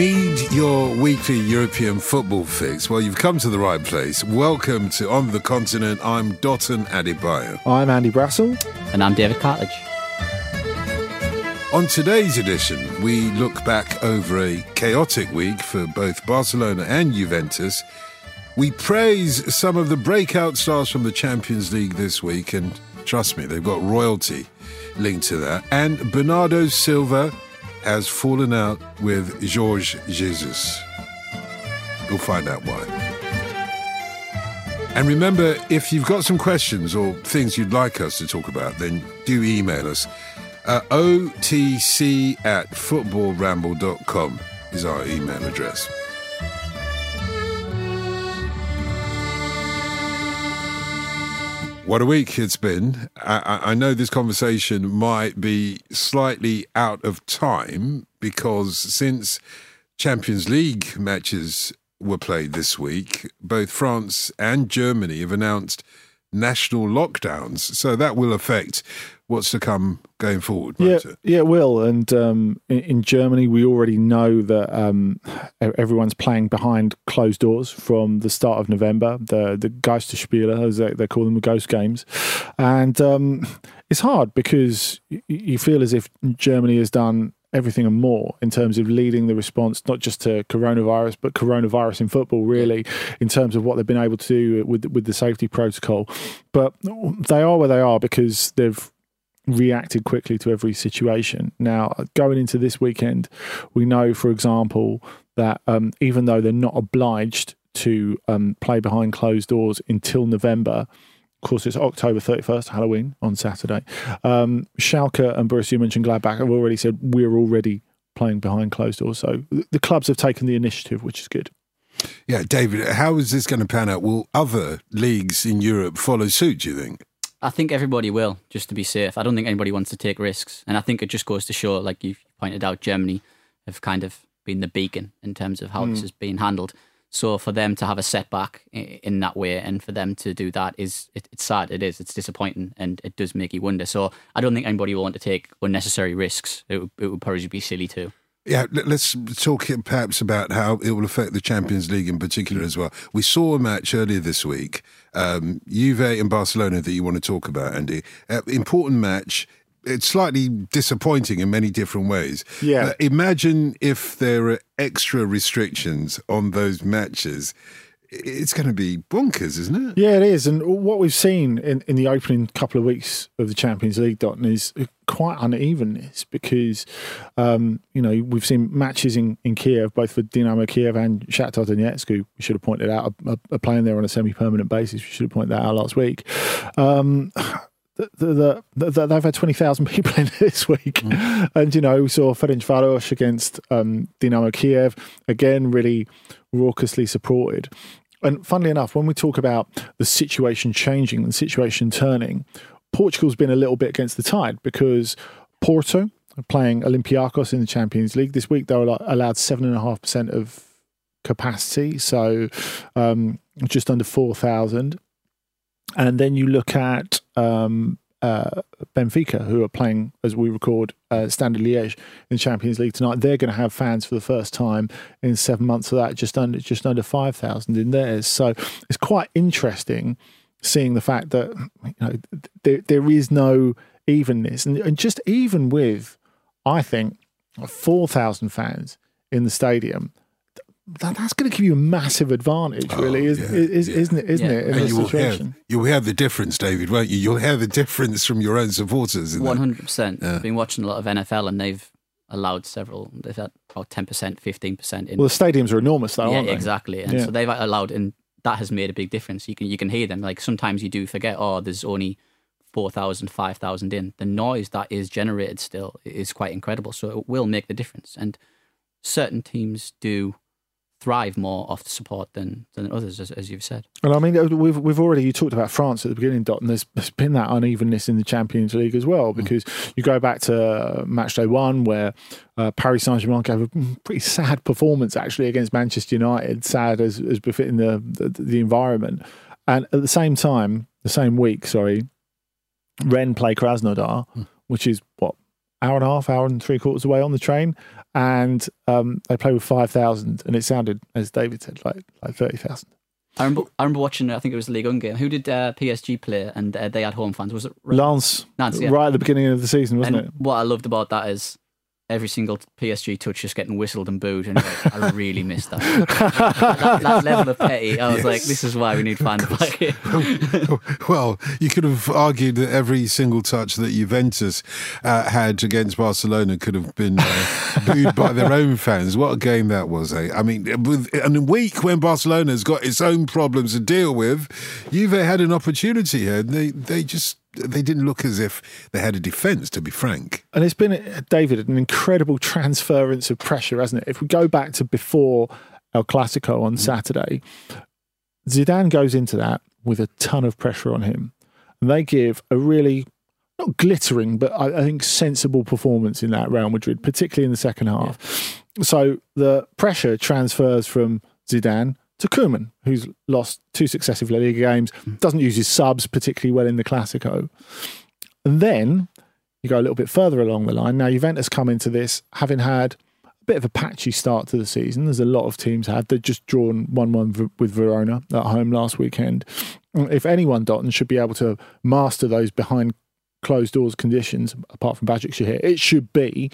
Need your weekly European football fix? Well, you've come to the right place. Welcome to On the Continent. I'm Dotun Adebayo. I'm Andy Brassel. And I'm David Cartlidge. On today's edition, we look back over a chaotic week for both Barcelona and Juventus. We praise some of the breakout stars from the Champions League this week, and trust me, they've got royalty linked to that. And Bernardo Silva has fallen out with Jorge Jesus. You'll find out why. And remember, if you've got some questions or things you'd like us to talk about, then do email us. Uh, OTC at footballramble.com is our email address. What a week it's been. I, I, know this conversation might be slightly out of time because since Champions League matches were played this week, both France and Germany have announced national lockdowns. So that will affect what's to come going forward. Yeah, yeah, it will. And um, in, in, Germany, we already know that um, everyone's playing behind closed doors from the start of November. The the Geisterspiele, as they, they call them, the ghost games, and um, it's hard because you feel as if Germany has done everything and more in terms of leading the response, not just to coronavirus, but coronavirus in football, really, in terms of what they've been able to do with with the safety protocol. But they are where they are because they've reacted quickly to every situation. Now, going into this weekend, we know, for example, that um, even though they're not obliged to um, play behind closed doors until November, of course, it's October 31st, Halloween on Saturday. Um, Schalke and Borussia Mönchengladbach have already said we're already playing behind closed doors. So the clubs have taken the initiative, which is good. Yeah, David, how is this going to pan out? Will other leagues in Europe follow suit, do you think? I think everybody will, just to be safe. I don't think anybody wants to take risks. And I think it just goes to show, like you pointed out, Germany have kind of been the beacon in terms of how mm. this is being handled. So for them to have a setback in that way and for them to do that is it, it's sad. It is. It's disappointing and it does make you wonder. So I don't think anybody will want to take unnecessary risks. It would, it would probably be silly too. Yeah, let's talk perhaps about how it will affect the Champions League in particular as well. We saw a match earlier this week, um, Juve and Barcelona, that you want to talk about, Andy. Uh, important match. It's slightly disappointing in many different ways. Yeah. Uh, imagine if there are extra restrictions on those matches it's going to be bonkers, isn't it? Yeah, it is. And what we've seen in, in the opening couple of weeks of the Champions League, Dotun, is quite unevenness because, um, you know, we've seen matches in, in Kiev, both for Dynamo Kiev and Shakhtar Donetsk, who we should have pointed out are, are playing there on a semi-permanent basis. We should have pointed that out last week. Um, the, the, the, they've had 20,000 people in this week. Mm. And, you know, we saw Ferencvaros against um, Dynamo Kiev, again, really raucously supported. And funnily enough, when we talk about the situation changing, the situation turning, Portugal's been a little bit against the tide because Porto are playing Olympiacos in the Champions League this week. They were allowed seven and a half percent of capacity, so um, just under four thousand. And then you look at um, uh, Benfica, who are playing as we record uh, Standard Liège in Champions League tonight. They're going to have fans for the first time in seven months of that, just under just under five thousand in theirs. So it's quite interesting seeing the fact that you know there there is no evenness, and, and just even with, I think, four thousand fans in the stadium that, that's going to give you a massive advantage, oh, really, is, yeah, is, yeah. isn't it? Isn't yeah. it? In and you will, hear, you will hear the difference, David, won't you? You'll hear the difference from your own supporters. One hundred percent. I've been watching a lot of NFL, and they've allowed several. They've had about ten percent, fifteen percent. In. Well, the stadiums are enormous, though, yeah, exactly. And so they've allowed, and that has made a big difference. You can you can hear them. Like sometimes you do forget. Oh, there's only 4,000, 5,000 in. The noise that is generated still is quite incredible. So it will make the difference. And certain teams do thrive more off the support than than others, as, as you've said. Well, I mean, we've we've already you talked about France at the beginning, Dot, and there's, been that unevenness in the Champions League as well mm. because mm. you go back to uh, match day one where uh, Paris Saint Germain gave a pretty sad performance actually against Manchester United, sad as as befitting the, the the environment, and at the same time, the same week, sorry, Rennes play Krasnodar, mm. which is what hour and a half, hour and three quarters away on the train, and um, they played with five thousand, and it sounded, as David said, like like thirty thousand. I remember, I remember watching. I think it was the League One game. Who did uh, PSG play? And uh, they had home fans. Was it Lance? Lens, yeah. right at the beginning of the season, wasn't and it? what I loved about that is every single PSG touch just getting whistled and booed, and like, I really missed that. that. that. level of petty, I was like, this is why we need fans back here. well, you could have argued that every single touch that Juventus uh, had against Barcelona could have been uh, booed by their own fans. What a game that was, eh? I mean, with in a week when Barcelona's got its own problems to deal with, Juve had an opportunity here, and they, they just they didn't look as if they had a defence, to be frank. And it's been, David, an incredible transference of pressure, hasn't it? If we go back to before El Clasico on Saturday, Zidane goes into that with a ton of pressure on him. And they give a really, not glittering, but I, I think sensible performance in that Real Madrid, particularly in the second half. Yeah. So the pressure transfers from Zidane to Koeman, who's lost two successive La Liga games, hmm. doesn't use his subs particularly well in the Clasico. And then you go a little bit further along the line. Now, Juventus come into this having had a bit of a patchy start to the season, as a lot of teams had. They'd just drawn 1 1 with Verona at home last weekend. If anyone, Dotun, should be able to master those behind closed doors conditions, apart from Bajic here, it should be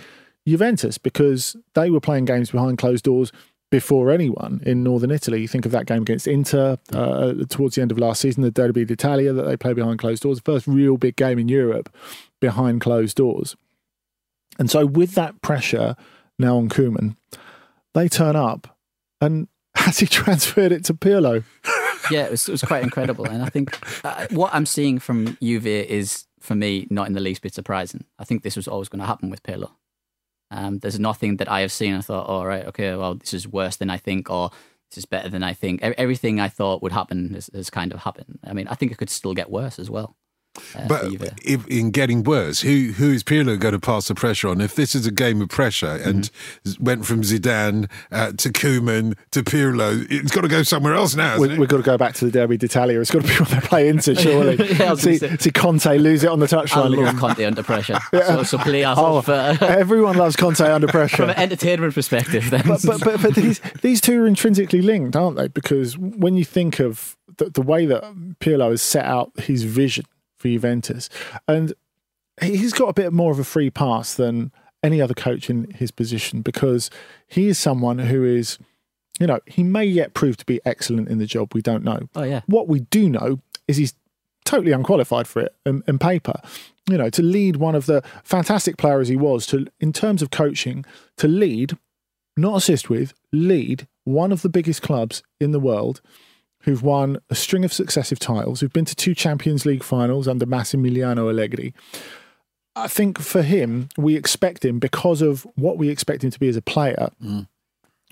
Juventus because they were playing games behind closed doors before anyone in northern Italy. You think of that game against Inter uh, towards the end of last season, the Derby d'Italia that they play behind closed doors, the first real big game in Europe behind closed doors. And so, with that pressure now on Koeman, they turn up and has he transferred it to Pirlo? yeah, it was, it was quite incredible. And I think uh, what I'm seeing from Juve is, for me, not in the least bit surprising. I think this was always going to happen with Pirlo. Um, there's nothing that I have seen. I thought, all oh, right, okay, well, this is worse than I think, or this is better than I think. Everything I thought would happen has, has kind of happened. I mean, I think it could still get worse as well. Uh, but if, in getting worse, who who is Pirlo going to pass the pressure on? If this is a game of pressure and mm-hmm. went from Zidane uh, to Koeman to Pirlo, it's got to go somewhere else now. We, have got to go back to the Derby d'Italia. It's got to be what they play into, surely. yeah, see, see, Conte lose it on the touchline. I love Conte under pressure. yeah. So, so play oh, everyone loves Conte under pressure. From an entertainment perspective, then. But, but, but, but these, these two are intrinsically linked, aren't they? Because when you think of the, the way that Pirlo has set out his vision for Juventus. And he's got a bit more of a free pass than any other coach in his position because he is someone who is, you know, he may yet prove to be excellent in the job. We don't know. Oh, yeah. What we do know is he's totally unqualified for it in, in paper. You know, to lead one of the fantastic players he was, to in terms of coaching, to lead, not assist with, lead one of the biggest clubs in the world who've won a string of successive titles, who've been to two Champions League finals under Massimiliano Allegri. I think for him, we expect him because of what we expect him to be as a player. Mm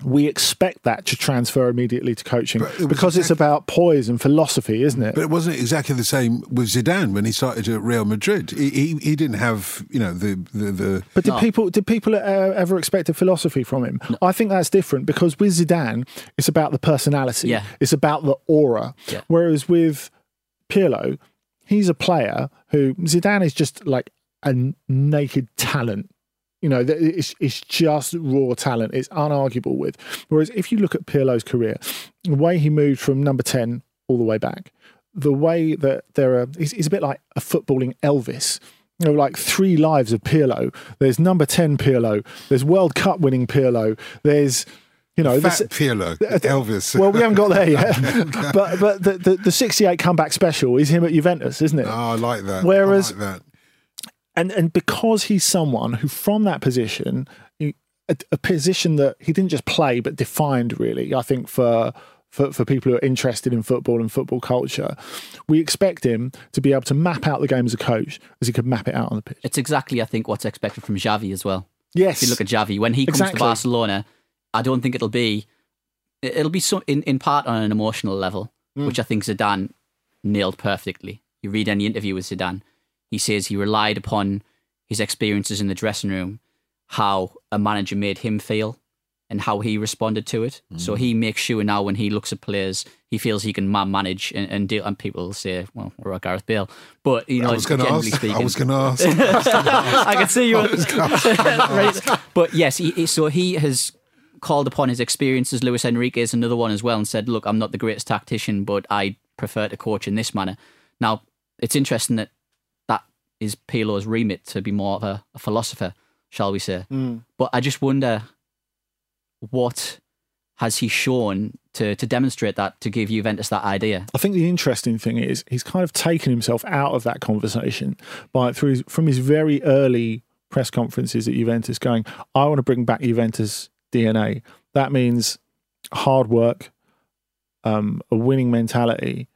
we expect that to transfer immediately to coaching it because exactly, it's about poise and philosophy, isn't it? But it wasn't exactly the same with Zidane when he started at Real Madrid. He he, he didn't have you know the the. the but did no. people did people uh, ever expect a philosophy from him? No. I think that's different because with Zidane, it's about the personality. Yeah. It's about the aura. Yeah. Whereas with Pirlo, he's a player who Zidane is just like a naked talent you know, it's, it's just raw talent. It's unarguable with. Whereas if you look at Pirlo's career, the way he moved from number 10 all the way back, the way that there are, he's, he's a bit like a footballing Elvis. You know, like three lives of Pirlo. There's number 10 Pirlo. There's World Cup winning Pirlo. There's, you know, Fat this, Pirlo, Elvis. Well, we haven't got there yet, but but the, the, the '68 comeback special is him at Juventus, isn't it? Oh, I like that. Whereas like that and and because he's someone who from that position a, a, position that he didn't just play but defined really i think for, for for people who are interested in football and football culture we expect him to be able to map out the game as a coach as he could map it out on the pitch it's exactly i think what's expected from Xavi as well yes if you look at Xavi when he comes exactly. to barcelona i don't think it'll be it'll be so in, in part on an emotional level mm. which i think zidane nailed perfectly you read any interview with zidane he says he relied upon his experiences in the dressing room, how a manager made him feel. and how he responded to it. Mm. So he makes sure now when he looks at players, he feels he can man manage and, and deal. And people say, "Well, we're at Gareth Bale," but you know, I was going to generally ask. speaking, I was going to ask. I can see you. right. But yes, he, so he has called upon his experiences. Luis Enrique is another one as well, and said, "Look, I'm not the greatest tactician, but I prefer to coach in this manner." Now, it's interesting that is Pirlo's remit to be more of a, a philosopher, shall we say? But I just wonder what has he shown to to demonstrate that to give Juventus that idea. I think the interesting thing is he's kind of taken himself out of that conversation by through his, from his very early press conferences at Juventus, going, "I want to bring back Juventus DNA." That means hard work, um, a winning mentality,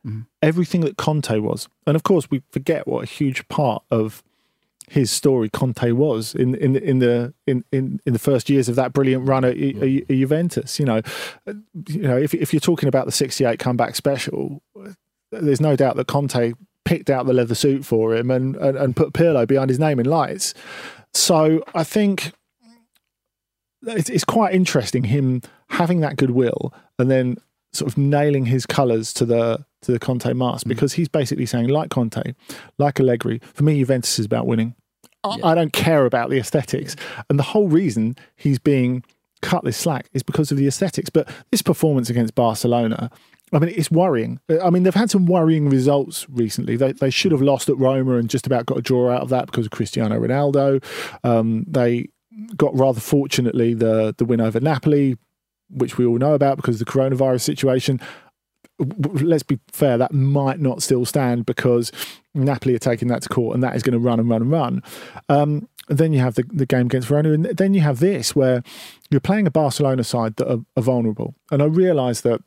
everything that Conte was, and of course we forget what a huge part of his story Conte was in in in the in in, in the first years of that brilliant run at, at, mm. at Juventus. You know, you know if if you're talking about the '68 comeback special, there's no doubt that Conte picked out the leather suit for him and and, and put Pirlo behind his name in lights. So I think it's, it's quite interesting him having that goodwill and then sort of nailing his colours to the to the Conte mask because he's basically saying, like Conte, like Allegri, for me, Juventus is about winning. I, I don't care about the aesthetics, and the whole reason he's being cut this slack is because of the aesthetics. But this performance against Barcelona. I mean, it's worrying. I mean, they've had some worrying results recently. They, they should have lost at Roma and just about got a draw out of that because of Cristiano Ronaldo. Um, they got rather fortunately the the win over Napoli, which we all know about because the coronavirus situation. Let's be fair, that might not still stand because Napoli are taking that to court and that is going to run and run and run. Um, then you have the, the game against Verona, and then you have this where you're playing a Barcelona side that are, are vulnerable. And I realise that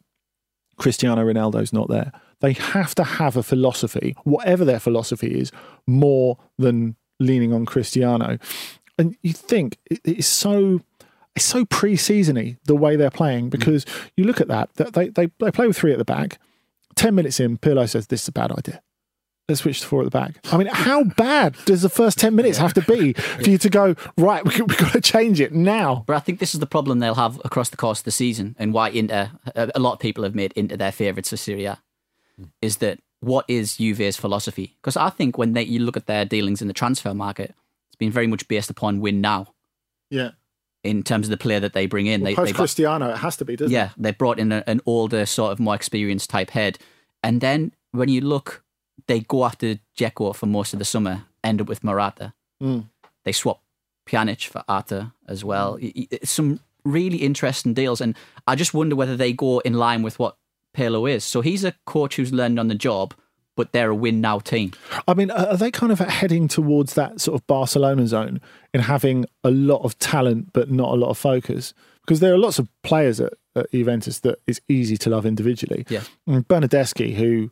Cristiano Ronaldo's not there. They have to have a philosophy, whatever their philosophy is, more than leaning on Cristiano. And you think it- it's so it's so pre-seasony the way they're playing mm. because you look at that that they, they they play with three at the back. Ten minutes in, Pirlo says this is a bad idea. Let's switch to four at the back. I mean, how bad does the first ten minutes have to be for you to go right? We, we've got to change it now. But I think this is the problem they'll have across the course of the season, and why Inter, a a lot of people have made Inter their favourites for Serie A, mm. is that what is Juve's philosophy? Because I think when they, you look at their dealings in the transfer market, it's been very much based upon win now Yeah, in terms of the player that they bring in. they, post Cristiano, it has to be, doesn't yeah, they brought in a, an older, sort of more experienced type head, and then when you look, they go after Dzeko for most of the summer, end up with Morata. Mm. They swap Pjanic for Arthur as well. Y- y- It's some really interesting deals, and I just wonder whether they go in line with what Pirlo is. So he's a coach who's learned on the job, but they're a win now team. I mean, are they kind of heading towards that sort of Barcelona zone in having a lot of talent but not a lot of focus? Because there are lots of players at, at Juventus that it's easy to love individually. Yeah. And Bernadeschi, who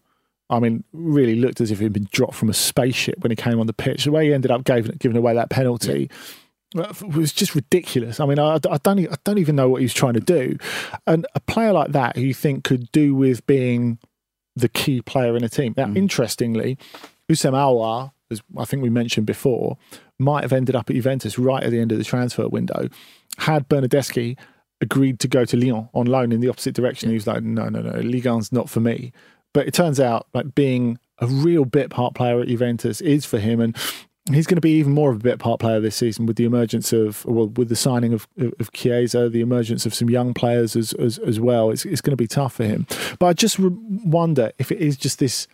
I mean, really looked as if he'd been dropped from a spaceship when he came on the pitch. The way he ended up giving, giving away that penalty uh, was just ridiculous. I mean, I, I don't, I don't even know what he was trying to do. And a player like that, who you think could do with being the key player in a team. Now, mm. interestingly, Houssem Aouar, as I think we mentioned before, might have ended up at Juventus right at the end of the transfer window. Had Bernadeschi agreed to go to Lyon on loan in the opposite direction, he was like, no, no, no, Ligue 1's not for me. But it turns out like being a real bit part player at Juventus is for him, and he's going to be even more of a bit part player this season with the emergence of well, with the signing of of Chiesa, the emergence of some young players as as, as well. It's it's going to be tough for him. But I just wonder if it is just this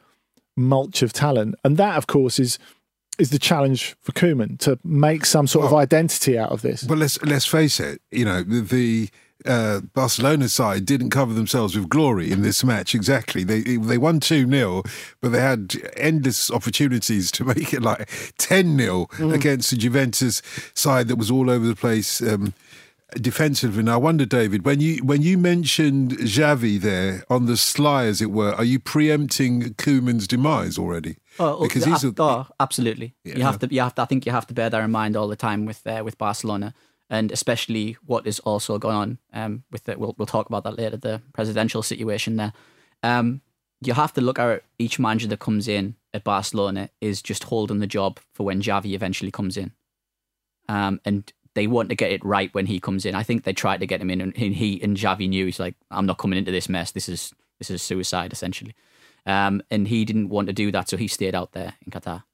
mulch of talent, and that of course is is the challenge for Koeman to make some sort of identity out of this. But let's let's face it. You know the, the uh, Barcelona side didn't cover themselves with glory in this match. Exactly, they they won two 0 but they had endless opportunities to make it like ten 0 against the Juventus side that was all over the place. Um, defensively. And I wonder, David, when you when you mentioned Xavi there on the sly, as it were, are you preempting Koeman's demise already? Oh, Because yeah, he's a- oh, absolutely. You Yeah. have to. You have to. I think you have to bear that in mind all the time with uh, with Barcelona, and especially what is also going on um, with the. We'll we'll talk about that later. The presidential situation there. Um, you have to look at each manager that comes in at Barcelona is just holding the job for when Xavi eventually comes in, um, and they want to get it right when he comes in. I think they tried to get him in, and he and Xavi knew he's like, I'm not coming into this mess. This is this is suicide essentially. Um, and he didn't want to do that, so he stayed out there in Qatar.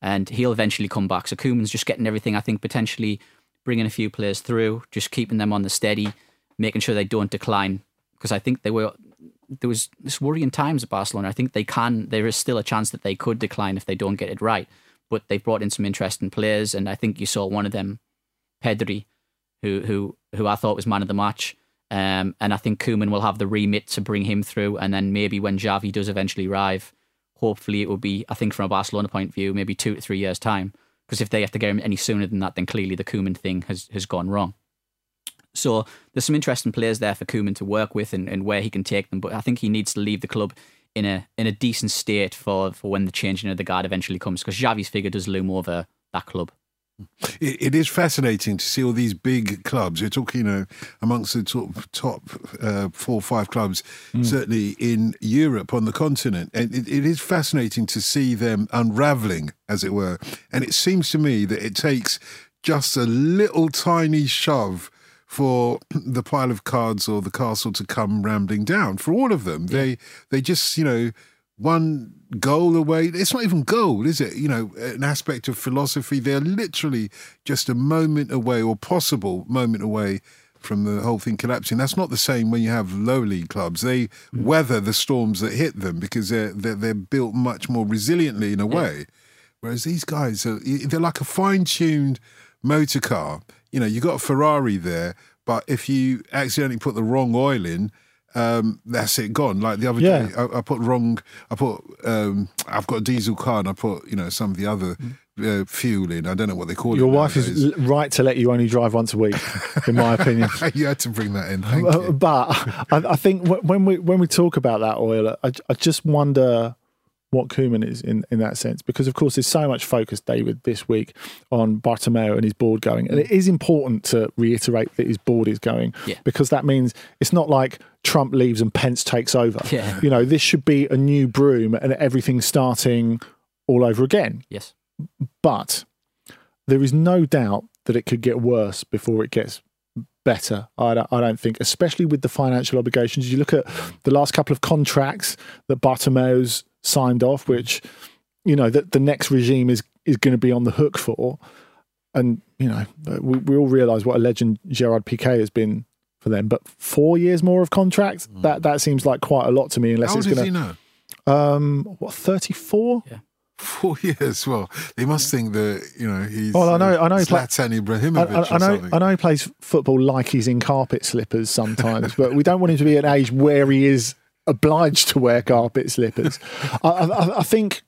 And he'll eventually come back. So Koeman's just getting everything. I think potentially bringing a few players through, just keeping them on the steady, making sure they don't decline. Because I think they were there was this worrying times at Barcelona. I think they can. There is still a chance that they could decline if they don't get it right. But they've brought in some interesting players, and I think you saw one of them, Pedri, who who who I thought was man of the match. Um, and I think Koeman will have the remit to bring him through. And then maybe when Xavi does eventually arrive, hopefully it will be, I think, from a Barcelona point of view, maybe two to three years' time. Because if they have to get him any sooner than that, then clearly the Koeman thing has, has gone wrong. So there's some interesting players there for Koeman to work with and, and where he can take them. But I think he needs to leave the club in a in a decent state for, for when the changing of the guard eventually comes. Because Xavi's figure does loom over that club. It, it is fascinating to see all these big clubs. You're talking, you know, amongst the top, top uh, four or five clubs, mm. certainly in Europe on the continent. And it, it is fascinating to see them unraveling, as it were. And it seems to me that it takes just a little tiny shove for the pile of cards or the castle to come rambling down. For all of them, yeah. they they just you know one goal away. It's not even goal, is it? You know, an aspect of philosophy. They're literally just a moment away, or possible moment away from the whole thing collapsing. That's not the same when you have low league clubs. They mm. weather the storms that hit them because they're, they're they're, built much more resiliently in a way. Whereas these guys are they're like a fine tuned motor car. You know, you got a Ferrari there, but if you accidentally put the wrong oil in, um, that's it gone. Like the other yeah. day, I, I, put wrong. I put. Um, I've got a diesel car, and I put you know some of the other. Uh, fuel in. I don't know what they call Your it. Your wife is right to let you only drive once a week, in my opinion. you had to bring that in. Uh, but I, I, think when we when we talk about that oil, I, I just wonder what Koeman is in, in that sense. Because, of course, there's so much focus, David, this week on Bartomeu and his board going. And it is important to reiterate that his board is going yeah. because that means it's not like Trump leaves and Pence takes over. Yeah. You know, this should be a new broom and everything starting all over again. Yes. But there is no doubt that it could get worse before it gets better. I don't, I don't think, especially with the financial obligations. You look at the last couple of contracts that Bartomeu's signed off, which you know that the next regime is is going to be on the hook for. And you know, we, we all realise what a legend Gerard Piqué has been for them. But four years more of contract mm. that that seems like quite a lot to me. Unless How it's going to, you know? um, what thirty four? Yeah. Four years. Well, they must think that you know he's. Well, I know, I know, Zlatan Ibrahimovic. I, I, know, I know he plays football like he's in carpet slippers sometimes, but we don't want him to be at an age where he is obliged to wear carpet slippers. I, I, I, think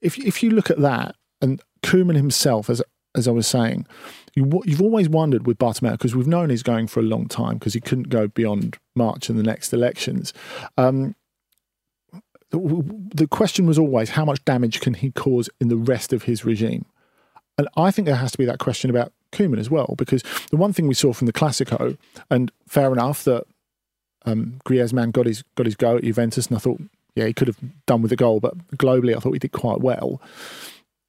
if if you look at that and Koeman himself, as as I was saying, you, you've always wondered with Bartomeu because we've known he's going for a long time because he couldn't go beyond March and the next elections. Um, the, the question was always how much damage can he cause in the rest of his regime, and I think there has to be that question about Koeman as well because the one thing we saw from the Classico, and fair enough that um, Griezmann got his got his go at Juventus, and I thought, yeah, he could have done with a goal, but globally, I thought he did quite well.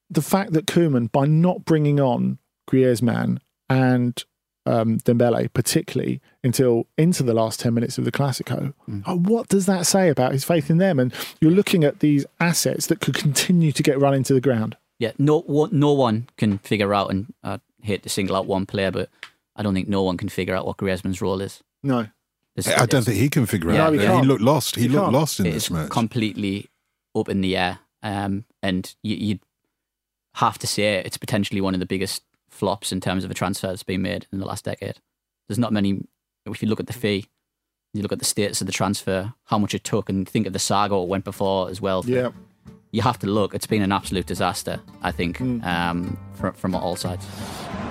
The fact that Koeman, by not bringing on Griezmann and um, Dembele, particularly until into the last 10 minutes of the Classico. Mm. Oh, what does that say about his faith in them? And you're looking at these assets that could continue to get run into the ground. Yeah, no, no one can figure out, and I hate to single out one player, but I don't think no one can figure out what Griezmann's role is. No. I don't think he can figure yeah, out. Yeah. He looked lost. He, he looked can't. lost in it's this match. Completely up in the air. Um, and you, you'd have to say it's potentially one of the biggest flops in terms of a transfer that's been made in the last decade. There's not many. If you look at the fee, you look at the status of the transfer, how much it took, and think of the saga it went before as well. Yeah. You have to look. It's been an absolute disaster, I think, mm. um, from, from all sides.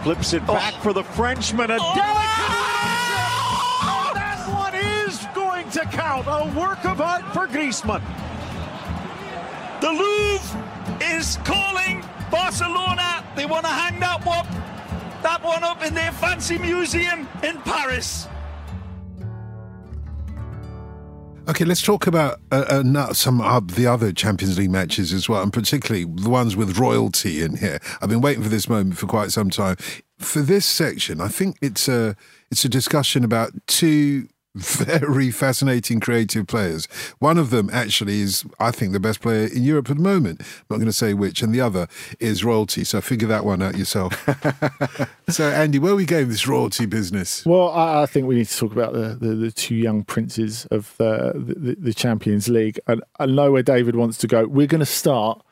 Flips it back oh. for the Frenchman. A oh. delicate Oh, that one is going to count. A work of art for Griezmann. The Louvre is calling Barcelona. They want to hang that one, that one up in their fancy museum in Paris. Okay, let's talk about uh, uh, some of the other Champions League matches as well, and particularly the ones with royalty in here. I've been waiting for this moment for quite some time. for this section, I think it's a it's a discussion about two very fascinating creative players. One of them actually is, I think, the best player in Europe at the moment. I'm not going to say which, and the other is royalty. So figure that one out yourself. so, Andy, where are we going with this royalty business? Well, I, I think we need to talk about the, the, the two young princes of uh, the, the, the Champions League. And I know where David wants to go. We're going to start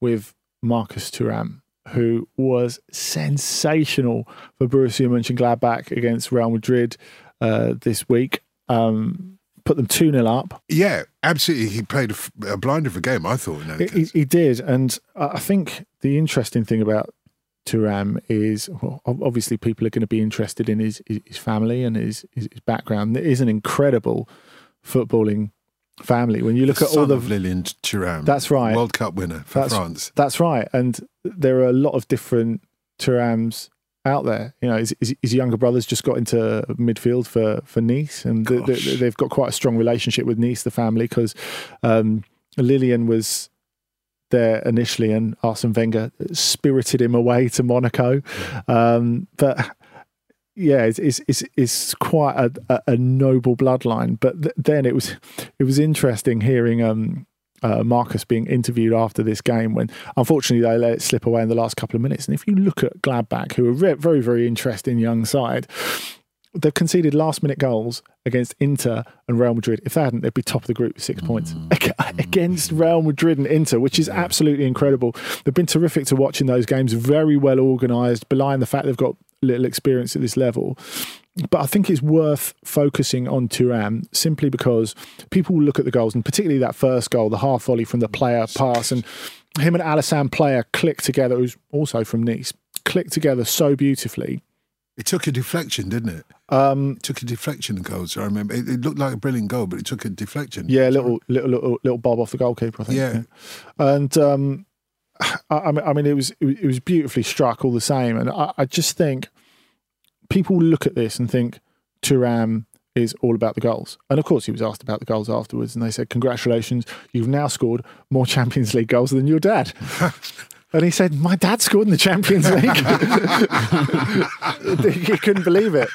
with Marcus Thuram, who was sensational for Borussia Mönchengladbach against Real Madrid uh, this week. Um, put them 2 0 up. Yeah, absolutely. He played a, a blinder of a game, I thought. He, he, did. And I think the interesting thing about Thuram is well, obviously people are going to be interested in his, his family and his, his background. It is an incredible footballing family. When you look the at all the Lilian Thuram, that's right, World Cup winner for that's, France. That's right, and there are a lot of different Thurams out there. You know, his, his, younger brother's just got into midfield for for Nice, and they, have got quite a strong relationship with Nice, the family, because um, Lilian was there initially, and Arsene Wenger spirited him away to Monaco. Um, but yeah, it's, it's it's, it's quite a, a, noble bloodline. But th- then it was it was interesting hearing um, uh, Marcus being interviewed after this game when unfortunately they let it slip away in the last couple of minutes. And if you look at Gladbach, who are very, very, very interesting young side, they've conceded last minute goals against Inter and Real Madrid. If they hadn't, they'd be top of the group with six points mm. against Real Madrid and Inter, which is absolutely incredible. They've been terrific to watch in those games, very well organised, belying the fact they've got little experience at this level. But I think it's worth focusing on Thuram simply because people will look at the goals, and particularly that first goal, the half volley from the Pléa pass, and him and Alassane Pléa click together, who's also from Nice, click together so beautifully. It took a deflection, didn't it? Um, it took a deflection goal. So I remember it, it, looked like a brilliant goal, but it took a deflection. Yeah, little little little, little bob off the goalkeeper, I think. Yeah, and um, I, I, mean, it was it was beautifully struck all the same, and I, I just think people look at this and think Thuram is all about the goals. And of course, he was asked about the goals afterwards, and they said, Congratulations, you've now scored more Champions League goals than your dad. and he said, My dad scored in the Champions League. he couldn't believe it.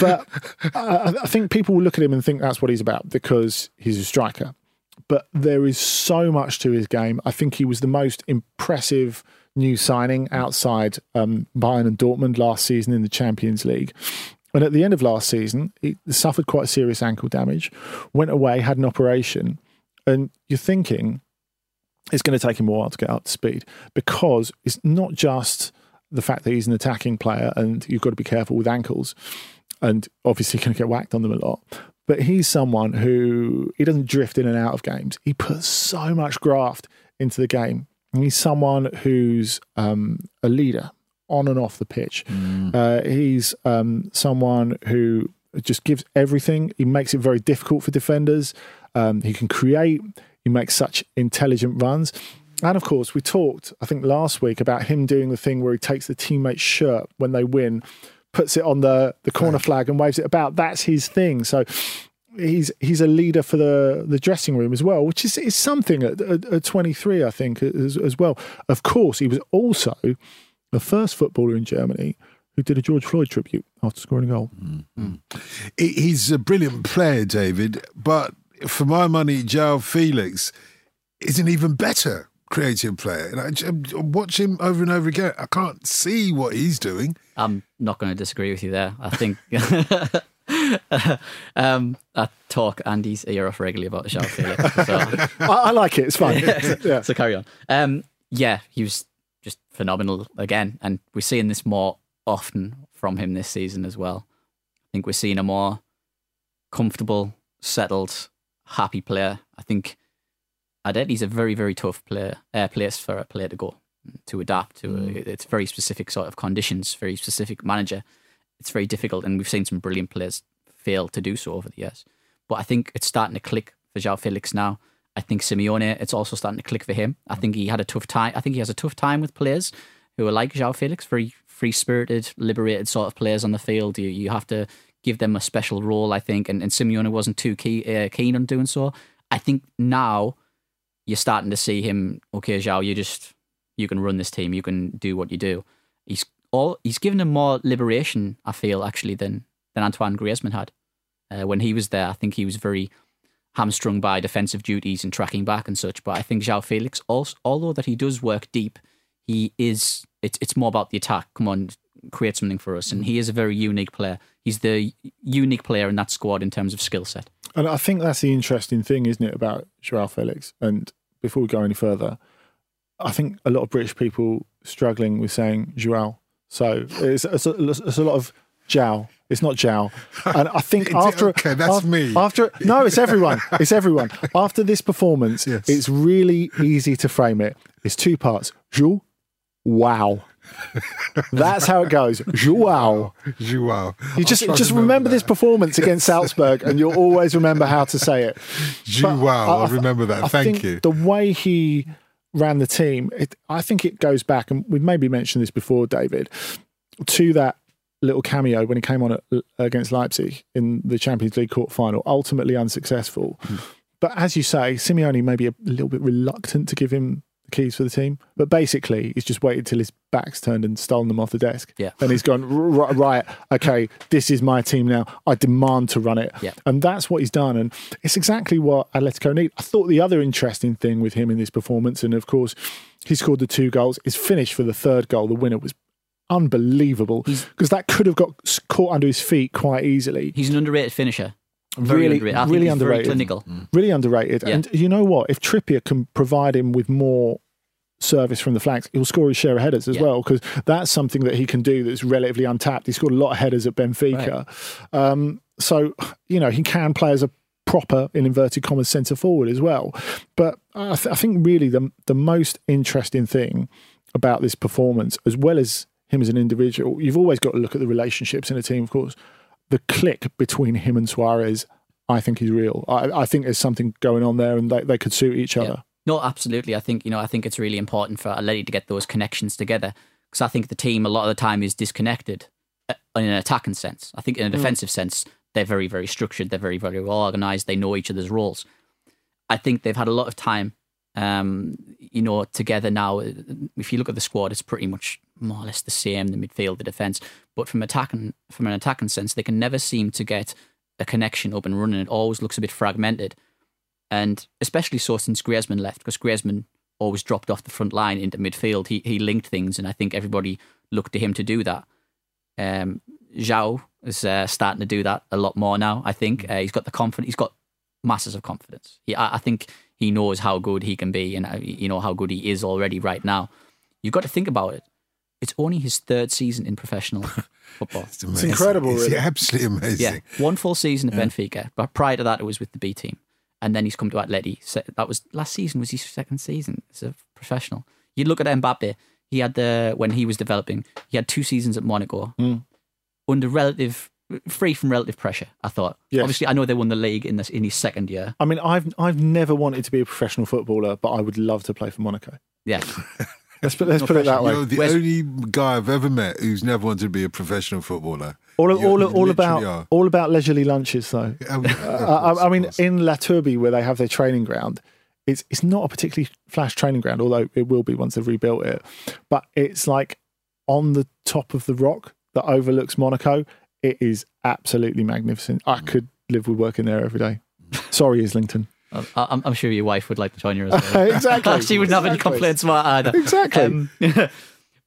But uh, I think people will look at him and think that's what he's about because he's a striker. But there is so much to his game. I think he was the most impressive new signing outside um, Bayern and Dortmund last season in the Champions League. And at the end of last season, he suffered quite serious ankle damage, went away, had an operation. And you're thinking it's going to take him a while to get up to speed because it's not just the fact that he's an attacking player and you've got to be careful with ankles and obviously going to get whacked on them a lot. But he's someone who he doesn't drift in and out of games. He puts so much graft into the game. He's someone who's um, a leader on and off the pitch. Mm. Uh, he's um, someone who just gives everything. He makes it very difficult for defenders. Um, he can create. He makes such intelligent runs. And of course, we talked, I think, last week about him doing the thing where he takes the teammate's shirt when they win, puts it on the, the corner flag and waves it about. That's his thing. So he's he's a leader for the the dressing room as well, which is, is something at, at, at 23, I think, as, as well. Of course, he was also the first footballer in Germany who did a George Floyd tribute after scoring a goal. Mm-hmm. He's a brilliant player, David, but for my money, Joao Felix is an even better creative player. And I, I watch him over and over again. I can't see what he's doing. I'm not going to disagree with you there. I think um, I talk Andy's ear off regularly about the Joao Felix. So. I, I, like it. It's fun. yeah. yeah. So carry on. Um, yeah, he was just phenomenal again, and we're seeing this more often from him this season as well. I think we're seeing a more comfortable, settled, happy player. I think Atleti's a very, very tough player, uh, place for a player to go to adapt to. Mm. A, it's very specific sort of conditions, very specific manager it's very difficult, and we've seen some brilliant players fail to do so over the years. But I think it's starting to click for Joao Felix now. I think Simeone, it's also starting to click for him. I think he had a tough time. I think he has a tough time with players who are like Joao Felix, very free spirited, liberated sort of players on the field. You you have to give them a special role, I think. And, and Simeone wasn't too key, uh, keen on doing so. I think now you're starting to see him. Okay, Joao, you just you can run this team. You can do what you do. He's all he's given him more liberation. I feel actually than than Antoine Griezmann had uh, when he was there. I think he was very hamstrung by defensive duties and tracking back and such. But I think João Felix, also, although that he does work deep, he is it's it's more about the attack. Come on, create something for us. And he is a very unique player. He's the unique player in that squad in terms of skill set. And I think that's the interesting thing, isn't it, about Joao Felix? And before we go any further, I think a lot of British people struggling with saying Joao. So it's, it's, a, it's a lot of Jow. It's not Jow. And I think after okay, that's after, me. After no, it's everyone. It's everyone. After this performance, Yes. it's really easy to frame it. It's two parts. Joao, wow. That's how it goes. Joao. Joao. You just just remember this performance against Salzburg, and you'll always remember how to say it. Joao. I, th- remember that. I Thank think you. The way he ran the team, it, I think it goes back, and we've maybe mentioned this before, David, to that little cameo when he came on at, against Leipzig in the Champions League quarter final, ultimately unsuccessful. Hmm. But as you say, Simeone may be a little bit reluctant to give him keys for the team. But basically, he's just waited till his back's turned and stolen them off the desk. Yeah. And he's gone, "R- right, okay, this is my team now. I demand to run it. Yeah. And that's what he's done. And it's exactly what Atletico need. I thought the other interesting thing with him in this performance, and of course, he scored the two goals, his finish for the third goal, the winner, was unbelievable because that could have got caught under his feet quite easily. He's an underrated finisher. Very really, underrated. Really underrated. Clinical. Really underrated. Yeah. And you know what? If Trippier can provide him with more service from the flanks, he'll score his share of headers as Yeah. well because that's something that he can do that's relatively untapped. He scored a lot of headers at Benfica. Um, so, you know, he can play as a proper, in inverted commas, centre forward as well. But I, th- I think really the, the most interesting thing about this performance, as well as him as an individual, you've always got to look at the relationships in a team, of course. The click between him and Suarez, I think, is real. I, I think there's something going on there and they, they could suit each other. No, absolutely. I think you know. I think it's really important for Atleti to get those connections together because I think the team a lot of the time is disconnected uh, in an attacking sense. I think in a defensive sense they're very very structured. They're very very well organized. They know each other's roles. I think they've had a lot of time, um, you know, together now. If you look at the squad, it's pretty much more or less the same. The midfield, the defense, but from attacking from an attacking sense, they can never seem to get a connection up and running. It always looks a bit fragmented and especially so since Griezmann left, because Griezmann always dropped off the front line into midfield. He he linked things, and I think everybody looked to him to do that. Um, Joao is uh, starting to do that a lot more now. I think uh, he's got the confidence. He's got masses of confidence. He, I, I think he knows how good he can be, and uh, you know how good he is already right now. You've got to think about it. It's only his third season in professional football. It's, amazing. incredible, It's really. absolutely amazing. Yeah, one full season at Benfica, but prior to that, it was with the B team, and then he's come to Atleti. So that was last season. Was his second season as a professional? You look at Mbappe. He had the when he was developing. He had two seasons at Monaco mm. under relative, free from relative pressure. I thought. Yes. Obviously, I know they won the league in this in his second year. I mean, I've I've never wanted to be a professional footballer, but I would love to play for Monaco. Yeah, Let's put, let's put it that way. You're the Where's- only guy I've ever met who's never wanted to be a professional footballer. All, You- all, you all about are. all about leisurely lunches, though. Um, Uh, I, I mean, in La Turbie, where they have their training ground, it's it's not a particularly flash training ground, although it will be once they've rebuilt it. But it's like on the top of the rock that overlooks Monaco. It is absolutely magnificent. I could live with working there every day. Sorry, Islington. I, I'm, I'm sure your wife would like to join you as well. exactly. she wouldn't have any complaints about either. Exactly. Um,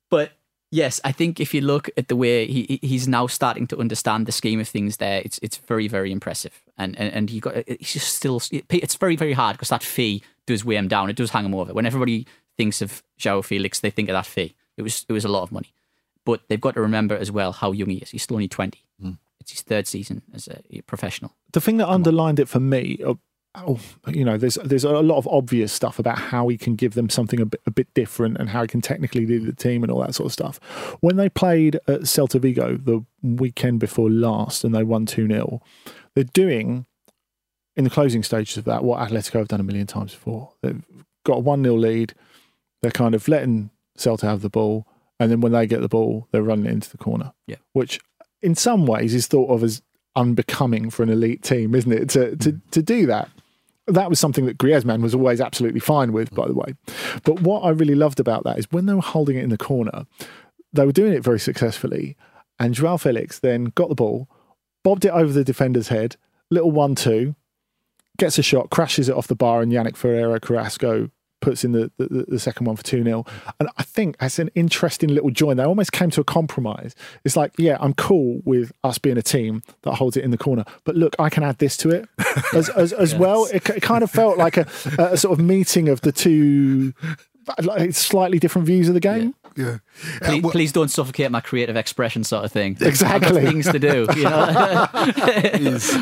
but yes, I think if you look at the way he he's now starting to understand the scheme of things, there it's it's very very impressive, and and, and he got he's just still it's very very hard because that fee does weigh him down. It does hang him over. When everybody thinks of Joao Felix, they think of that fee. It was it was a lot of money, but they've got to remember as well how young he is. He's still only twenty. It's his third season as a professional. the thing that underlined it for me, uh, oh, you know, there's there's a lot of obvious stuff about how he can give them something a bit, a bit different and how he can technically lead the team and all that sort of stuff. When they played at Celta Vigo the weekend before last and they won 2 0, they're doing in the closing stages of that what Atletico have done a million times before. They've got a 1 0 lead, they're kind of letting Celta have the ball, and then when they get the ball, they're running it into the corner. Yeah. Which in some ways is thought of as unbecoming for an elite team, isn't it? To to to do that. That was something that Griezmann was always absolutely fine with, by the way. But what I really loved about that is when they were holding it in the corner, they were doing it very successfully. And Joao Felix then got the ball, bobbed it over the defender's head, little one-two, gets a shot, crashes it off the bar, and Yannick Ferreira Carrasco puts in the, the, the second one for 2 0. And I think that's an interesting little join. They almost came to a compromise. It's like, yeah, I'm cool with us being a team that holds it in the corner, but look, I can add this to it as, as, as yes. well. It, it, kind of felt like a, a sort of meeting of the two like slightly different views of the game. Yeah. yeah. Please, uh, well, please, don't suffocate my creative expression, sort of thing. Exactly. things to do. You know,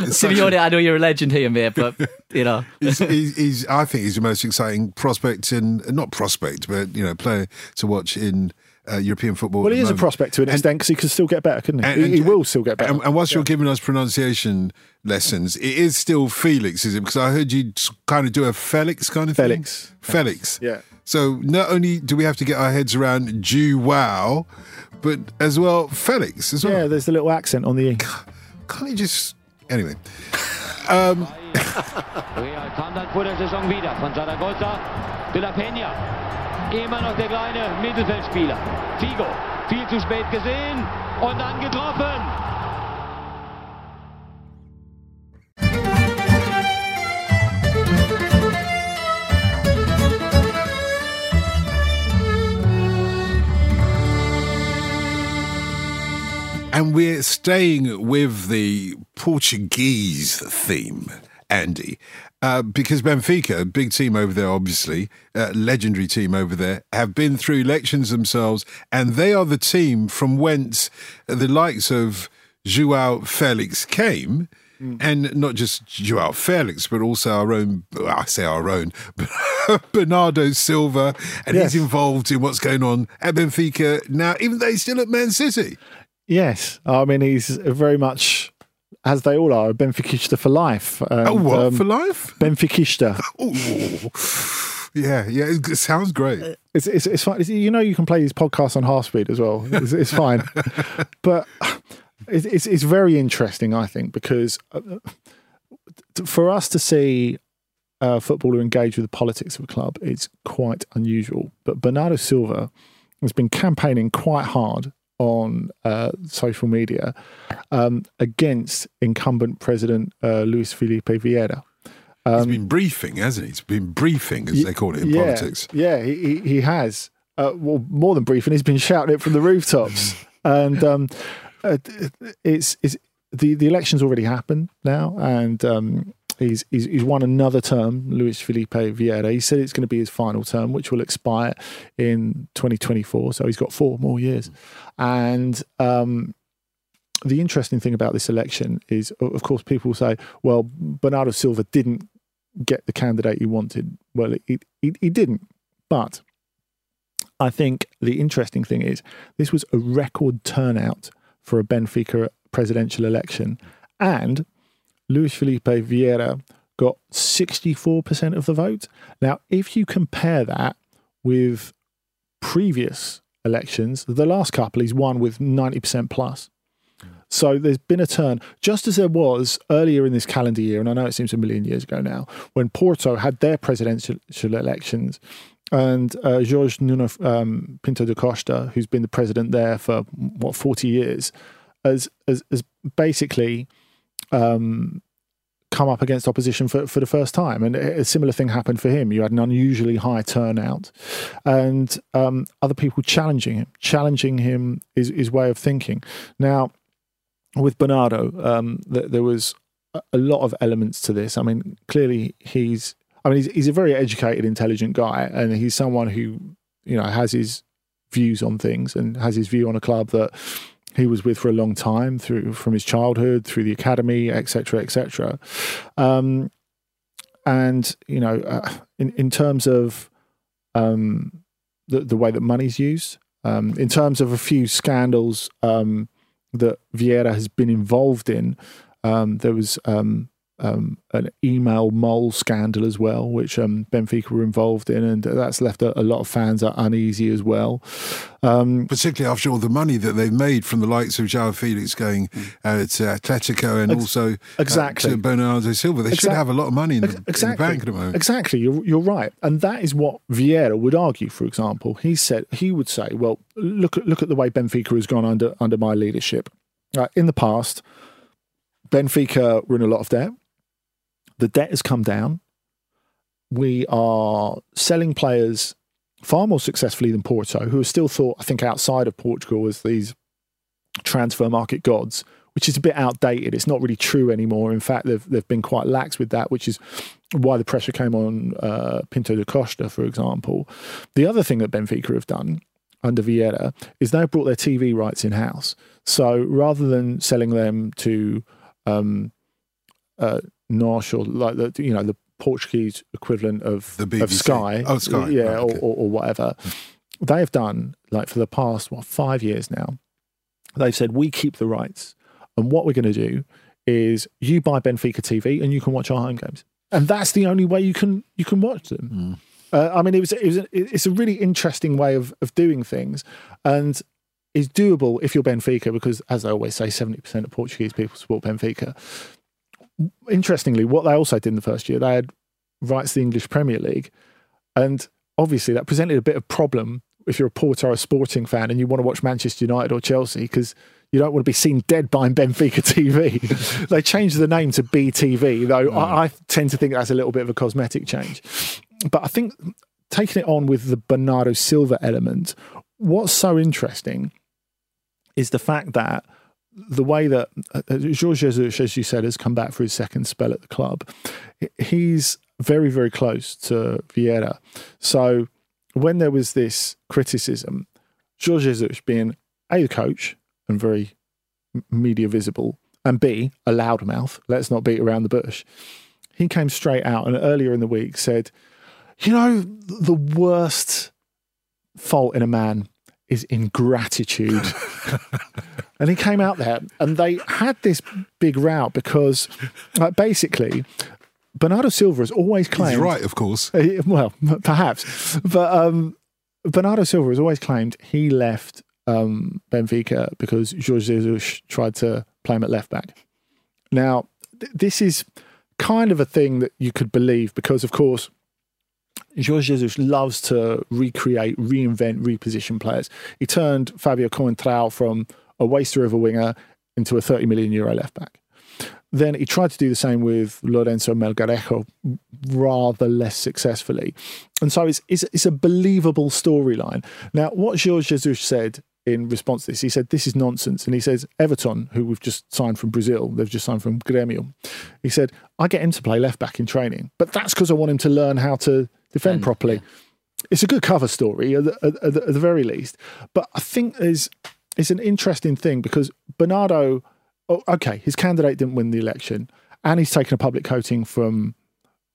Simeone, I know you're a legend here, mate, but you know, he's, he's, he's, I think he's the most exciting prospect in not prospect, but you know, player to watch in. Uh, European football. Well, he is a prospect to an extent because he can still get better, couldn't he? And, he, he will still get better. And, and whilst yeah. you're giving us pronunciation lessons, it is still Felix, is it? Because I heard you kind of do a Felix kind of Felix. thing. Felix. Felix. Yeah. So not only do we have to get our heads around Jew wow, but as well Felix as well. Yeah, there's the little accent on the E. Can't he just anyway? Um, Real kam dann vor der Saison wieder von Zaragoza, De La Peña, immer noch der kleine Mittelfeldspieler. Figo, viel zu spät gesehen und dann getroffen. And we're staying with the Portuguese theme, Andy, uh, because Benfica, big team over there, obviously, uh, legendary team over there, have been through elections themselves, and they are the team from whence the likes of Joao Felix came. Mm. And not just Joao Felix, but also our own, well, I say our own, Bernardo Silva, and yes. he's involved in what's going on at Benfica now, even though he's still at Man City. Yes, I mean he's very much as they all are, a for life. And, oh, what um, for life? Benfiquista. yeah, yeah, it, sounds great. It's it's it's fine. You know, you can play these podcasts on half speed as well. It's, it's fine, but it's, it's it's very interesting. I think because uh, for us to see a footballer engage with the politics of a club, it's quite unusual. But Bernardo Silva has been campaigning quite hard on uh, social media um, against incumbent President uh, Luis Filipe Vieira. Um, He's been briefing, hasn't he? He's been briefing, as y- they call it in yeah, politics. Yeah, he, he has. Uh, well, more than briefing, he's been shouting it from the rooftops. and um, uh, it's, it's the, the election's already happened now, and um, He's, he's, he's won another term, Luis Filipe Vieira. He said it's going to be his final term, which will expire in 2024. So he's got four more years. And um, the interesting thing about this election is, of course, people say, well, Bernardo Silva didn't get the candidate he wanted. Well, he, he, he didn't. But I think the interesting thing is this was a record turnout for a Benfica presidential election. And Luis Filipe Vieira got 64% of the vote. Now, if you compare that with previous elections, the last couple he's won with 90% plus. So there's been a turn, just as there was earlier in this calendar year, and I know it seems a million years ago now, when Porto had their presidential elections, and uh, Jorge Nuno um, Pinto da Costa, who's been the president there for what 40 years, as as, as basically um, come up against opposition for, for the first time. And a similar thing happened for him. You had an unusually high turnout and um, other people challenging him, challenging him his, his way of thinking. Now, with Bernardo, um, th- there was a lot of elements to this. I mean, clearly he's, I mean, he's, he's a very educated, intelligent guy, and he's someone who, you know, has his views on things and has his view on a club that he was with for a long time through from his childhood through the academy etc etc um, and you know uh, in in terms of um, the the way that money's used um, in terms of a few scandals um, that Vieira has been involved in um, there was um, um, an email mole scandal as well, which um, Benfica were involved in, and that's left a, a lot of fans uneasy as well. Um, Particularly after all the money that they've made from the likes of João Felix going uh, to Atletico and Ex- also exactly. uh, to Bernardo Silva. They should have a lot of money in the, Ex- in the exactly. bank at the moment. Exactly, you're, you're right, and that is what Vieira would argue. For example, he said he would say, "Well, look at look at the way Benfica has gone under under my leadership. Uh, in the past, Benfica were in a lot of debt. The debt has come down. We are selling players far more successfully than Porto, who are still thought, I think, outside of Portugal as these transfer market gods." Which is a bit outdated. It's not really true anymore. In fact, they've they've been quite lax with that, which is why the pressure came on uh, Pinto da Costa, for example. The other thing that Benfica have done under Vieira is they've brought their TV rights in house. So rather than selling them to um, uh, NOS or like the you know the Portuguese equivalent of The of Sky, Oh, Sky, yeah, right, okay. or, or, or whatever, they have done like for the past what five years now. They've said we keep the rights, and what we're going to do is you buy Benfica TV and you can watch our home games, and that's the only way you can you can watch them. Uh, I mean, it was it was it's a really interesting way of of doing things, and is doable if you're Benfica because, as I always say, seventy percent of Portuguese people support Benfica. Interestingly, what they also did in the first year, they had rights to the English Premier League, and obviously that presented a bit of problem if you're a Porto or a Sporting fan and you want to watch Manchester United or Chelsea because you don't want to be seen dead behind Benfica TV. they changed the name to BTV, though I, I tend to think that's a little bit of a cosmetic change. But I think taking it on with the Bernardo Silva element, what's so interesting is the fact that the way that uh, Jorge Jesus, as you said, has come back for his second spell at the club, he's very, very close to Vieira. So when there was this criticism, Jorge Jesus being A, the coach and very media visible, and B, a loudmouth, let's not beat around the bush, he came straight out and earlier in the week said, You know, the worst fault in a man is ingratitude. and he came out there and they had this big row because, like, basically, Bernardo Silva has always claimed. He's right, of course. Well, perhaps, but um, Bernardo Silva has always claimed he left um, Benfica because Jorge Jesus tried to play him at left back. Now, th- this is kind of a thing that you could believe because, of course, Jorge Jesus loves to recreate, reinvent, reposition players. He turned Fabio Coentrao from a waster of a winger into a 30 million euro left back. Then he tried to do the same with Lorenzo Melgarejo, rather less successfully. And so it's, it's, it's a believable storyline. Now, what Jorge Jesus said in response to this, he said, This is nonsense. And he says, Everton, who we've just signed from Brazil, they've just signed from Grêmio, he said, I get him to play left back in training, but that's because I want him to learn how to defend And, properly. It's a good cover story at the, at, the, at the very least. But I think there's it's an interesting thing because Bernardo, oh, okay, his candidate didn't win the election, and he's taken a public coating from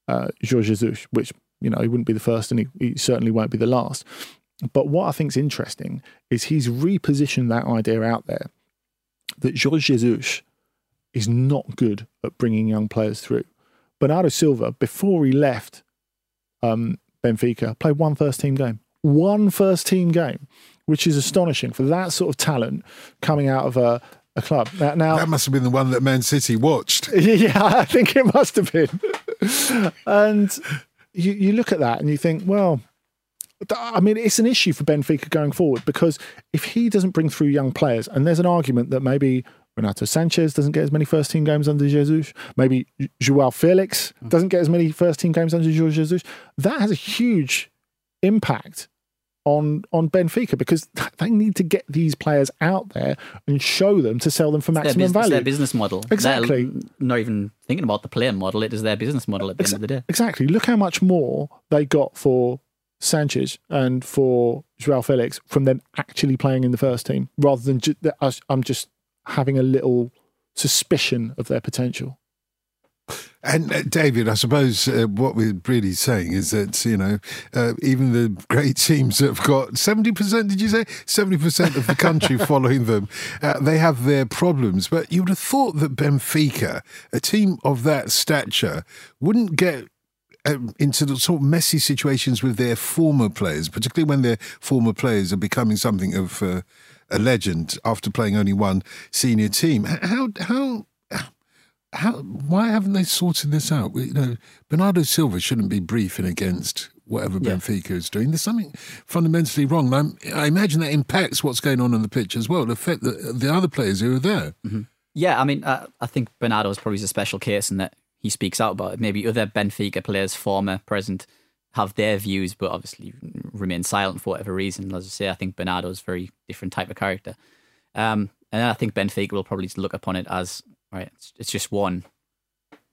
uh, Jorge Jesus, which you know he wouldn't be the first, and he, he certainly won't be the last. But what I think is interesting is he's repositioned that idea out there that Jorge Jesus is not good at bringing young players through. Bernardo Silva, before he left um, Benfica, played one first team game. One first team game, which is astonishing for that sort of talent coming out of a, a club. Now, now That must have been the one that Man City watched. yeah, I think it must have been. and you, you look at that and you think, well, I mean, it's an issue for Benfica going forward because if he doesn't bring through young players, and there's an argument that maybe Renato Sanches doesn't get as many first team games under Jesus, maybe Joao Felix hmm. doesn't get as many first team games under Jesus, that has a huge impact on on Benfica because they need to get these players out there and show them to sell them for Their, maximum bus- it's value. their business model. Exactly. They're not even thinking about the player model. It is their business model at the end of the day. Exactly. Look how much more they got for Sanches and for Joao Felix from them actually playing in the first team, rather than ju- I'm just having a little suspicion of their potential. And uh, David, I suppose uh, what we're really saying is that you know uh, even the great teams that have got seventy percent. Did you say seventy percent of the country following them? Uh, they have their problems, but you would have thought that Benfica, a team of that stature, wouldn't get um, into the sort of messy situations with their former players, particularly when their former players are becoming something of uh, a legend after playing only one senior team. How how how why haven't they sorted this out? You know, Bernardo Silva shouldn't be briefing against whatever Yeah. Benfica is doing. There's something fundamentally wrong. And I imagine that impacts what's going on on the pitch as well. The affect the, the other players who are there. Yeah, I mean, uh, I think Bernardo is probably a special case in that he speaks out about it. Maybe other Benfica players, former, present, have their views, but obviously remain silent for whatever reason. As I say, I think Bernardo is a very different type of character. Um, and I think Benfica will probably look upon it as, right, it's, it's just one,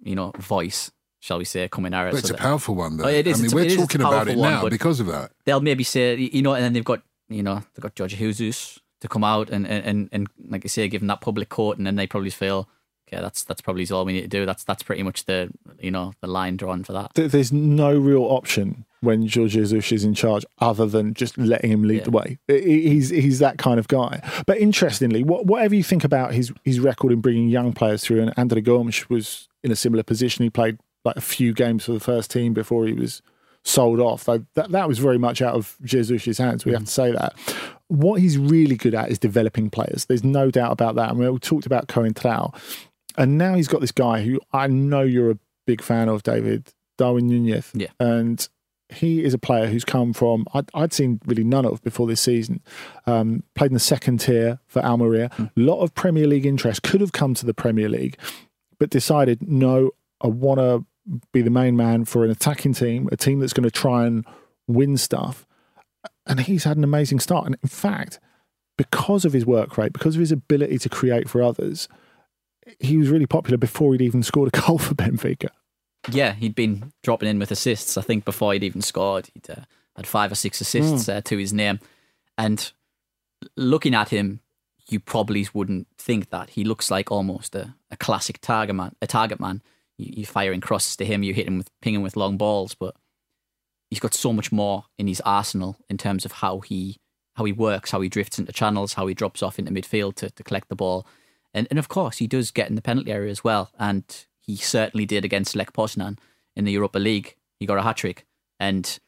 you know, voice, shall we say, coming out. But it's so a that- powerful one, though. Oh, it is. I mean, we're talking about it one, now because of that. they'll maybe say, you know, and then they've got, you know, they've got George Jesus to come out and, and, and, and like I say, give them that public court, and then they probably feel, okay, that's that's probably all we need to do. That's that's pretty much the, you know, the line drawn for that. There's no real option when George Jesus is in charge other than just letting him lead Yeah. the way. I- I- He's he's that kind of guy. But interestingly, what, whatever you think about his his record in bringing young players through, and Andre Gomes was in a similar position. He played like a few games for the first team before he was sold off. That that was very much out of Jesus' hands. We mm. have to say that. What he's really good at is developing players. There's no doubt about that. And we talked about Coentrao, and now he's got this guy who I know you're a big fan of, David Darwin Nunez. Yeah. and he is a player who's come from I'd, I'd seen really none of before this season. Um, played in the second tier for Almeria. A lot of Premier League interest. Could have come to the Premier League, but decided no. I want to be the main man for an attacking team, a team that's going to try and win stuff. And he's had an amazing start. And in fact, because of his work rate, because of his ability to create for others, he was really popular before he'd even scored a goal for Benfica. Yeah, he'd been dropping in with assists. I think before he'd even scored, he'd uh, had five or six assists uh, to his name. And looking at him, you probably wouldn't think that he looks like almost a, a classic target man. A target man. You, you're firing crosses to him, you hit him with pinging with long balls, but he's got so much more in his arsenal in terms of how he how he works, how he drifts into channels, how he drops off into midfield to, to collect the ball. And and of course he does get in the penalty area as well. And he certainly did against Lech Poznan in the Europa League. He got a hat trick. And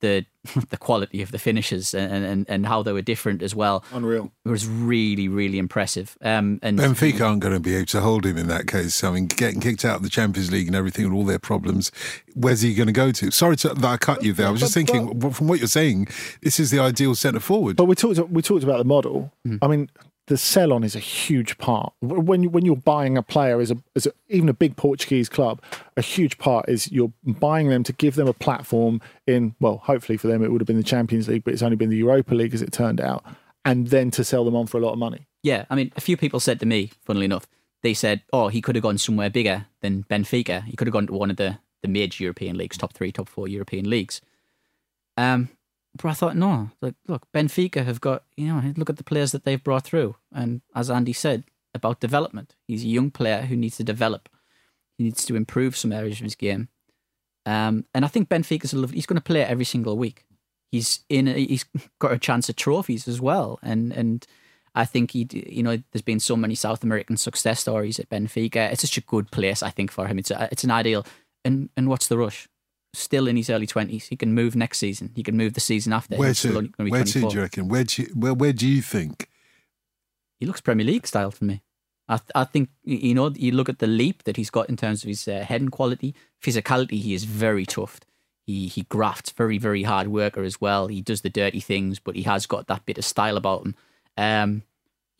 the the quality of the finishes and, and, and how they were different as well Unreal. It was really, really impressive. Um and Benfica aren't going to be able to hold him in that case. I mean, getting kicked out of the Champions League and everything and all their problems, where's he going to go to? Sorry to, that I cut you there. I was just thinking, from what you're saying, this is the ideal centre forward. But we talked we talked about the model. I mean, the sell on is a huge part. When you, when you're buying a player as a as a, even a big Portuguese club, a huge part is you're buying them to give them a platform in well, hopefully for them it would have been the Champions League, but it's only been the Europa League as it turned out, and then to sell them on for a lot of money. Yeah, I mean, a few people said to me, funnily enough, they said, "Oh, he could have gone somewhere bigger than Benfica. He could have gone to one of the the major European leagues, top three, top four European leagues." Um, but I thought, no, like, look, Benfica have got, you know, look at the players that they've brought through, and as Andy said about development, he's a young player who needs to develop. He needs to improve some areas of his game. Um, and I think Benfica's a lovely, he's going to play every single week. He's in. A, he's got a chance at trophies as well, and and I think he, you know, there's been so many South American success stories at Benfica. It's such a good place, I think, for him. It's a, it's an ideal. And and what's the rush? Still in his early twenties, he can move next season. He can move the season after. where to? only Where to, do you reckon? Where do you, where, where do you think? He looks Premier League style for me. I th- I think you know you look at the leap that he's got in terms of his uh, heading quality, physicality. He is very tough. He he grafts, very very hard worker as well. He does the dirty things, but he has got that bit of style about him. Um,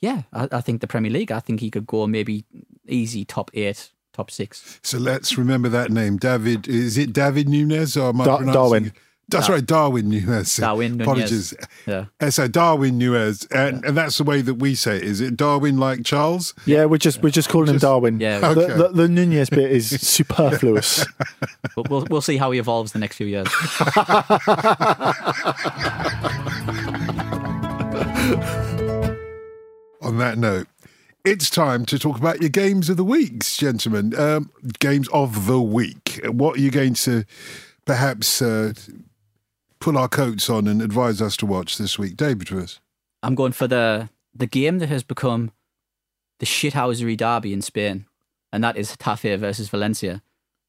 yeah, I, I think the Premier League. I think he could go maybe easy top eight, top six. So let's remember that name. David, is it David Nunez or am I Dar- pronouncing Darwin. it? That's right, Darwin Nunez. Darwin Nunez. Apologies. Yeah. Uh, So Darwin Nunez, and, and that's the way that we say it. Is it Darwin like Charles? Yeah, we're just we're just calling him Darwin. Yeah. The, Okay. the, the Nunez bit is superfluous. But we'll we'll see how he evolves the next few years. On that note, It's time to talk about your games of the weeks, gentlemen. Um, games of the week. What are you going to perhaps uh, pull our coats on and advise us to watch this week? David first. I'm going for the the game that has become the shithousery derby in Spain, and that is Getafe versus Valencia.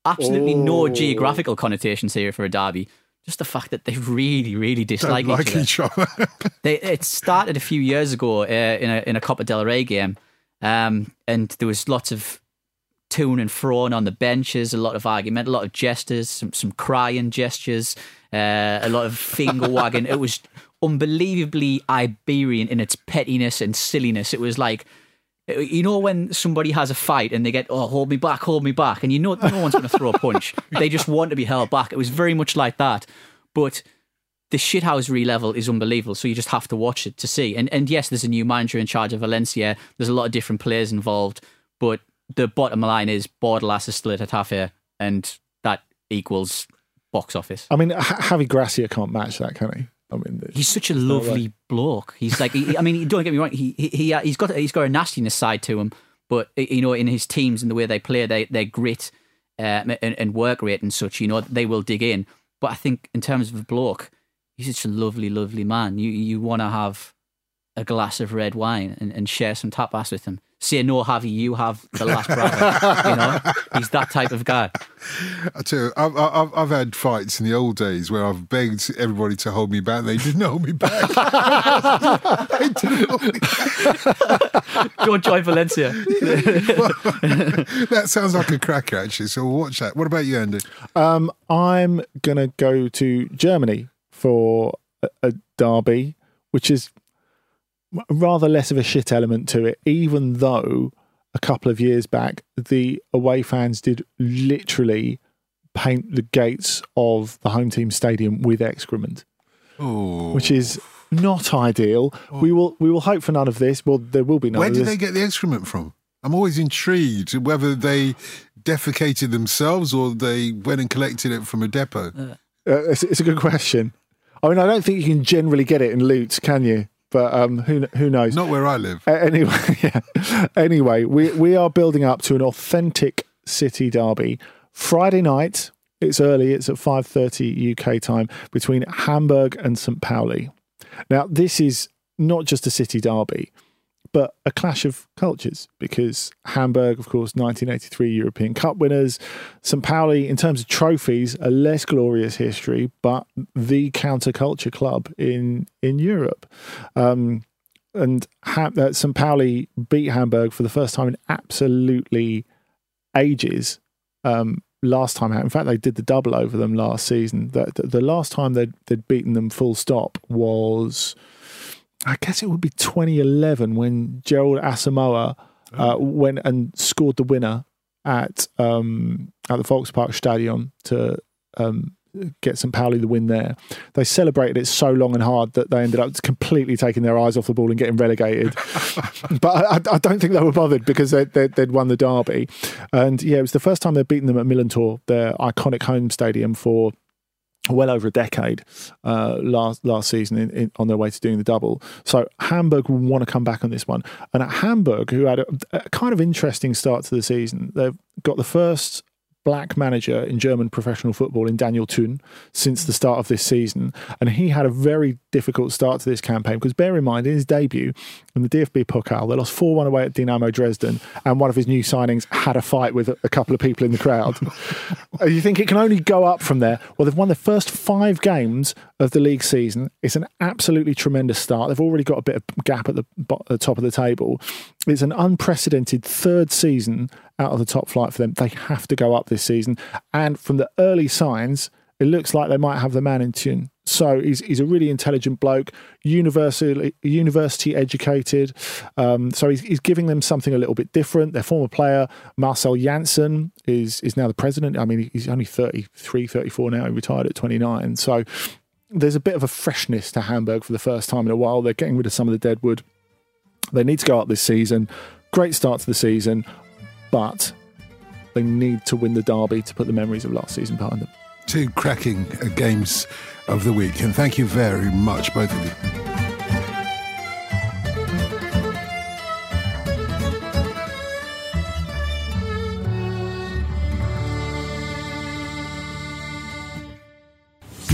Absolutely no Oh. geographical connotations here for a derby. Just the fact that they really, really dislike like each other. each other. They, it started a few years ago uh, in a in a Copa del Rey game, um, and there was lots of to and froing on the benches, a lot of argument, a lot of gestures, some some crying gestures, uh, a lot of finger wagging. It was unbelievably Iberian in its pettiness and silliness. It was like. You know when somebody has a fight and they get, oh, hold me back, hold me back, and you know no one's going to throw a punch. They just want to be held back. It was very much like that. But the shithousery level is unbelievable. So you just have to watch it to see. And and yes, there's a new manager in charge of Valencia. There's a lot of different players involved, but the bottom line is Bordalas is still at Getafe, and that equals box office. I mean, Javi Gracia can't match that, can he? I mean, He's such a lovely bloke. He's like, he, I mean, don't get me wrong. He he he- he's got he's got a nastiness side to him, but you know, in his teams and the way they play, they their grit uh, and, and work rate and such, you know, they will dig in. But I think in terms of a bloke, he's such a lovely, lovely man. You you want to have a glass of red wine and, and share some tapas with him. Say no, Javi, you have the last brother. you know, he's that type of guy. I tell you, I've, I've, I've had fights in the old days where I've begged everybody to hold me back. They didn't hold me back. they didn't hold me Don't join Valencia. That sounds like a cracker, actually. So we'll watch that. What about you, Andy? Um, I'm gonna go to Germany for a, a derby, which is rather less of a shit element to it, even though a couple of years back the away fans did literally paint the gates of the home team stadium with excrement, Oh, which is not ideal. We will we will hope for none of this. Well, there will be none where of did this. they get the excrement from? I'm always intrigued whether they defecated themselves or they went and collected it from a depot. Uh, it's, it's a good question. I mean, I don't think you can generally get it in loot, can you? But um, who who knows? Not where I live. A- Anyway, yeah. Anyway, we we are building up to an authentic city derby. Friday night. It's early. It's at five thirty UK time between Hamburg and St Pauli. Now, this is not just a city derby, but a clash of cultures because Hamburg, of course, 1983 European Cup winners. St. Pauli, in terms of trophies, a less glorious history, but the counterculture club in in Europe. Um, and ha- uh, St. Pauli beat Hamburg for the first time in absolutely ages. Um, last time out, in fact, they did the double over them last season. The, the, the last time they'd, they'd beaten them full stop was, I guess it would be 2011 when Gerald Asamoah uh, went and scored the winner at um, at the Volkspark Stadion to um, get St. Pauli the win there. They celebrated it so long and hard that they ended up completely taking their eyes off the ball and getting relegated. but I, I don't think they were bothered because they, they, they'd won the derby. And yeah, it was the first time they'd beaten them at Millerntor, their iconic home stadium, for well over a decade uh, last last season in, in, on their way to doing the double. So Hamburg will want to come back on this one. And at Hamburg, who had a, a kind of interesting start to the season, they've got the first black manager in German professional football in Daniel Thioune since the start of this season. And he had a very difficult start to this campaign because bear in mind, in his debut in the DFB Pokal, they lost 4 1 away at Dynamo Dresden. And one of his new signings had a fight with a, a couple of people in the crowd. you think it can only go up from there? Well, they've won the first five games of the league season. It's an absolutely tremendous start. They've already got a bit of gap at the, bo- the top of the table. It's an unprecedented third season out of the top flight for them. They have to go up this season. And from the early signs, it looks like they might have the man in tune. So he's he's a really intelligent bloke, university university educated. Um, so he's, he's giving them something a little bit different. Their former player Marcell Jansen is is now the president. I mean, he's only 33, 34 now. He retired at 29. So there's a bit of a freshness to Hamburg for the first time in a while. They're getting rid of some of the deadwood. They need to go up this season. Great start to the season, but they need to win the derby to put the memories of last season behind them. Two cracking uh, games of the week, and thank you very much, both of you.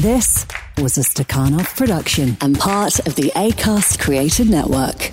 This was a Stakhanov production and part of the ACAST Created Network.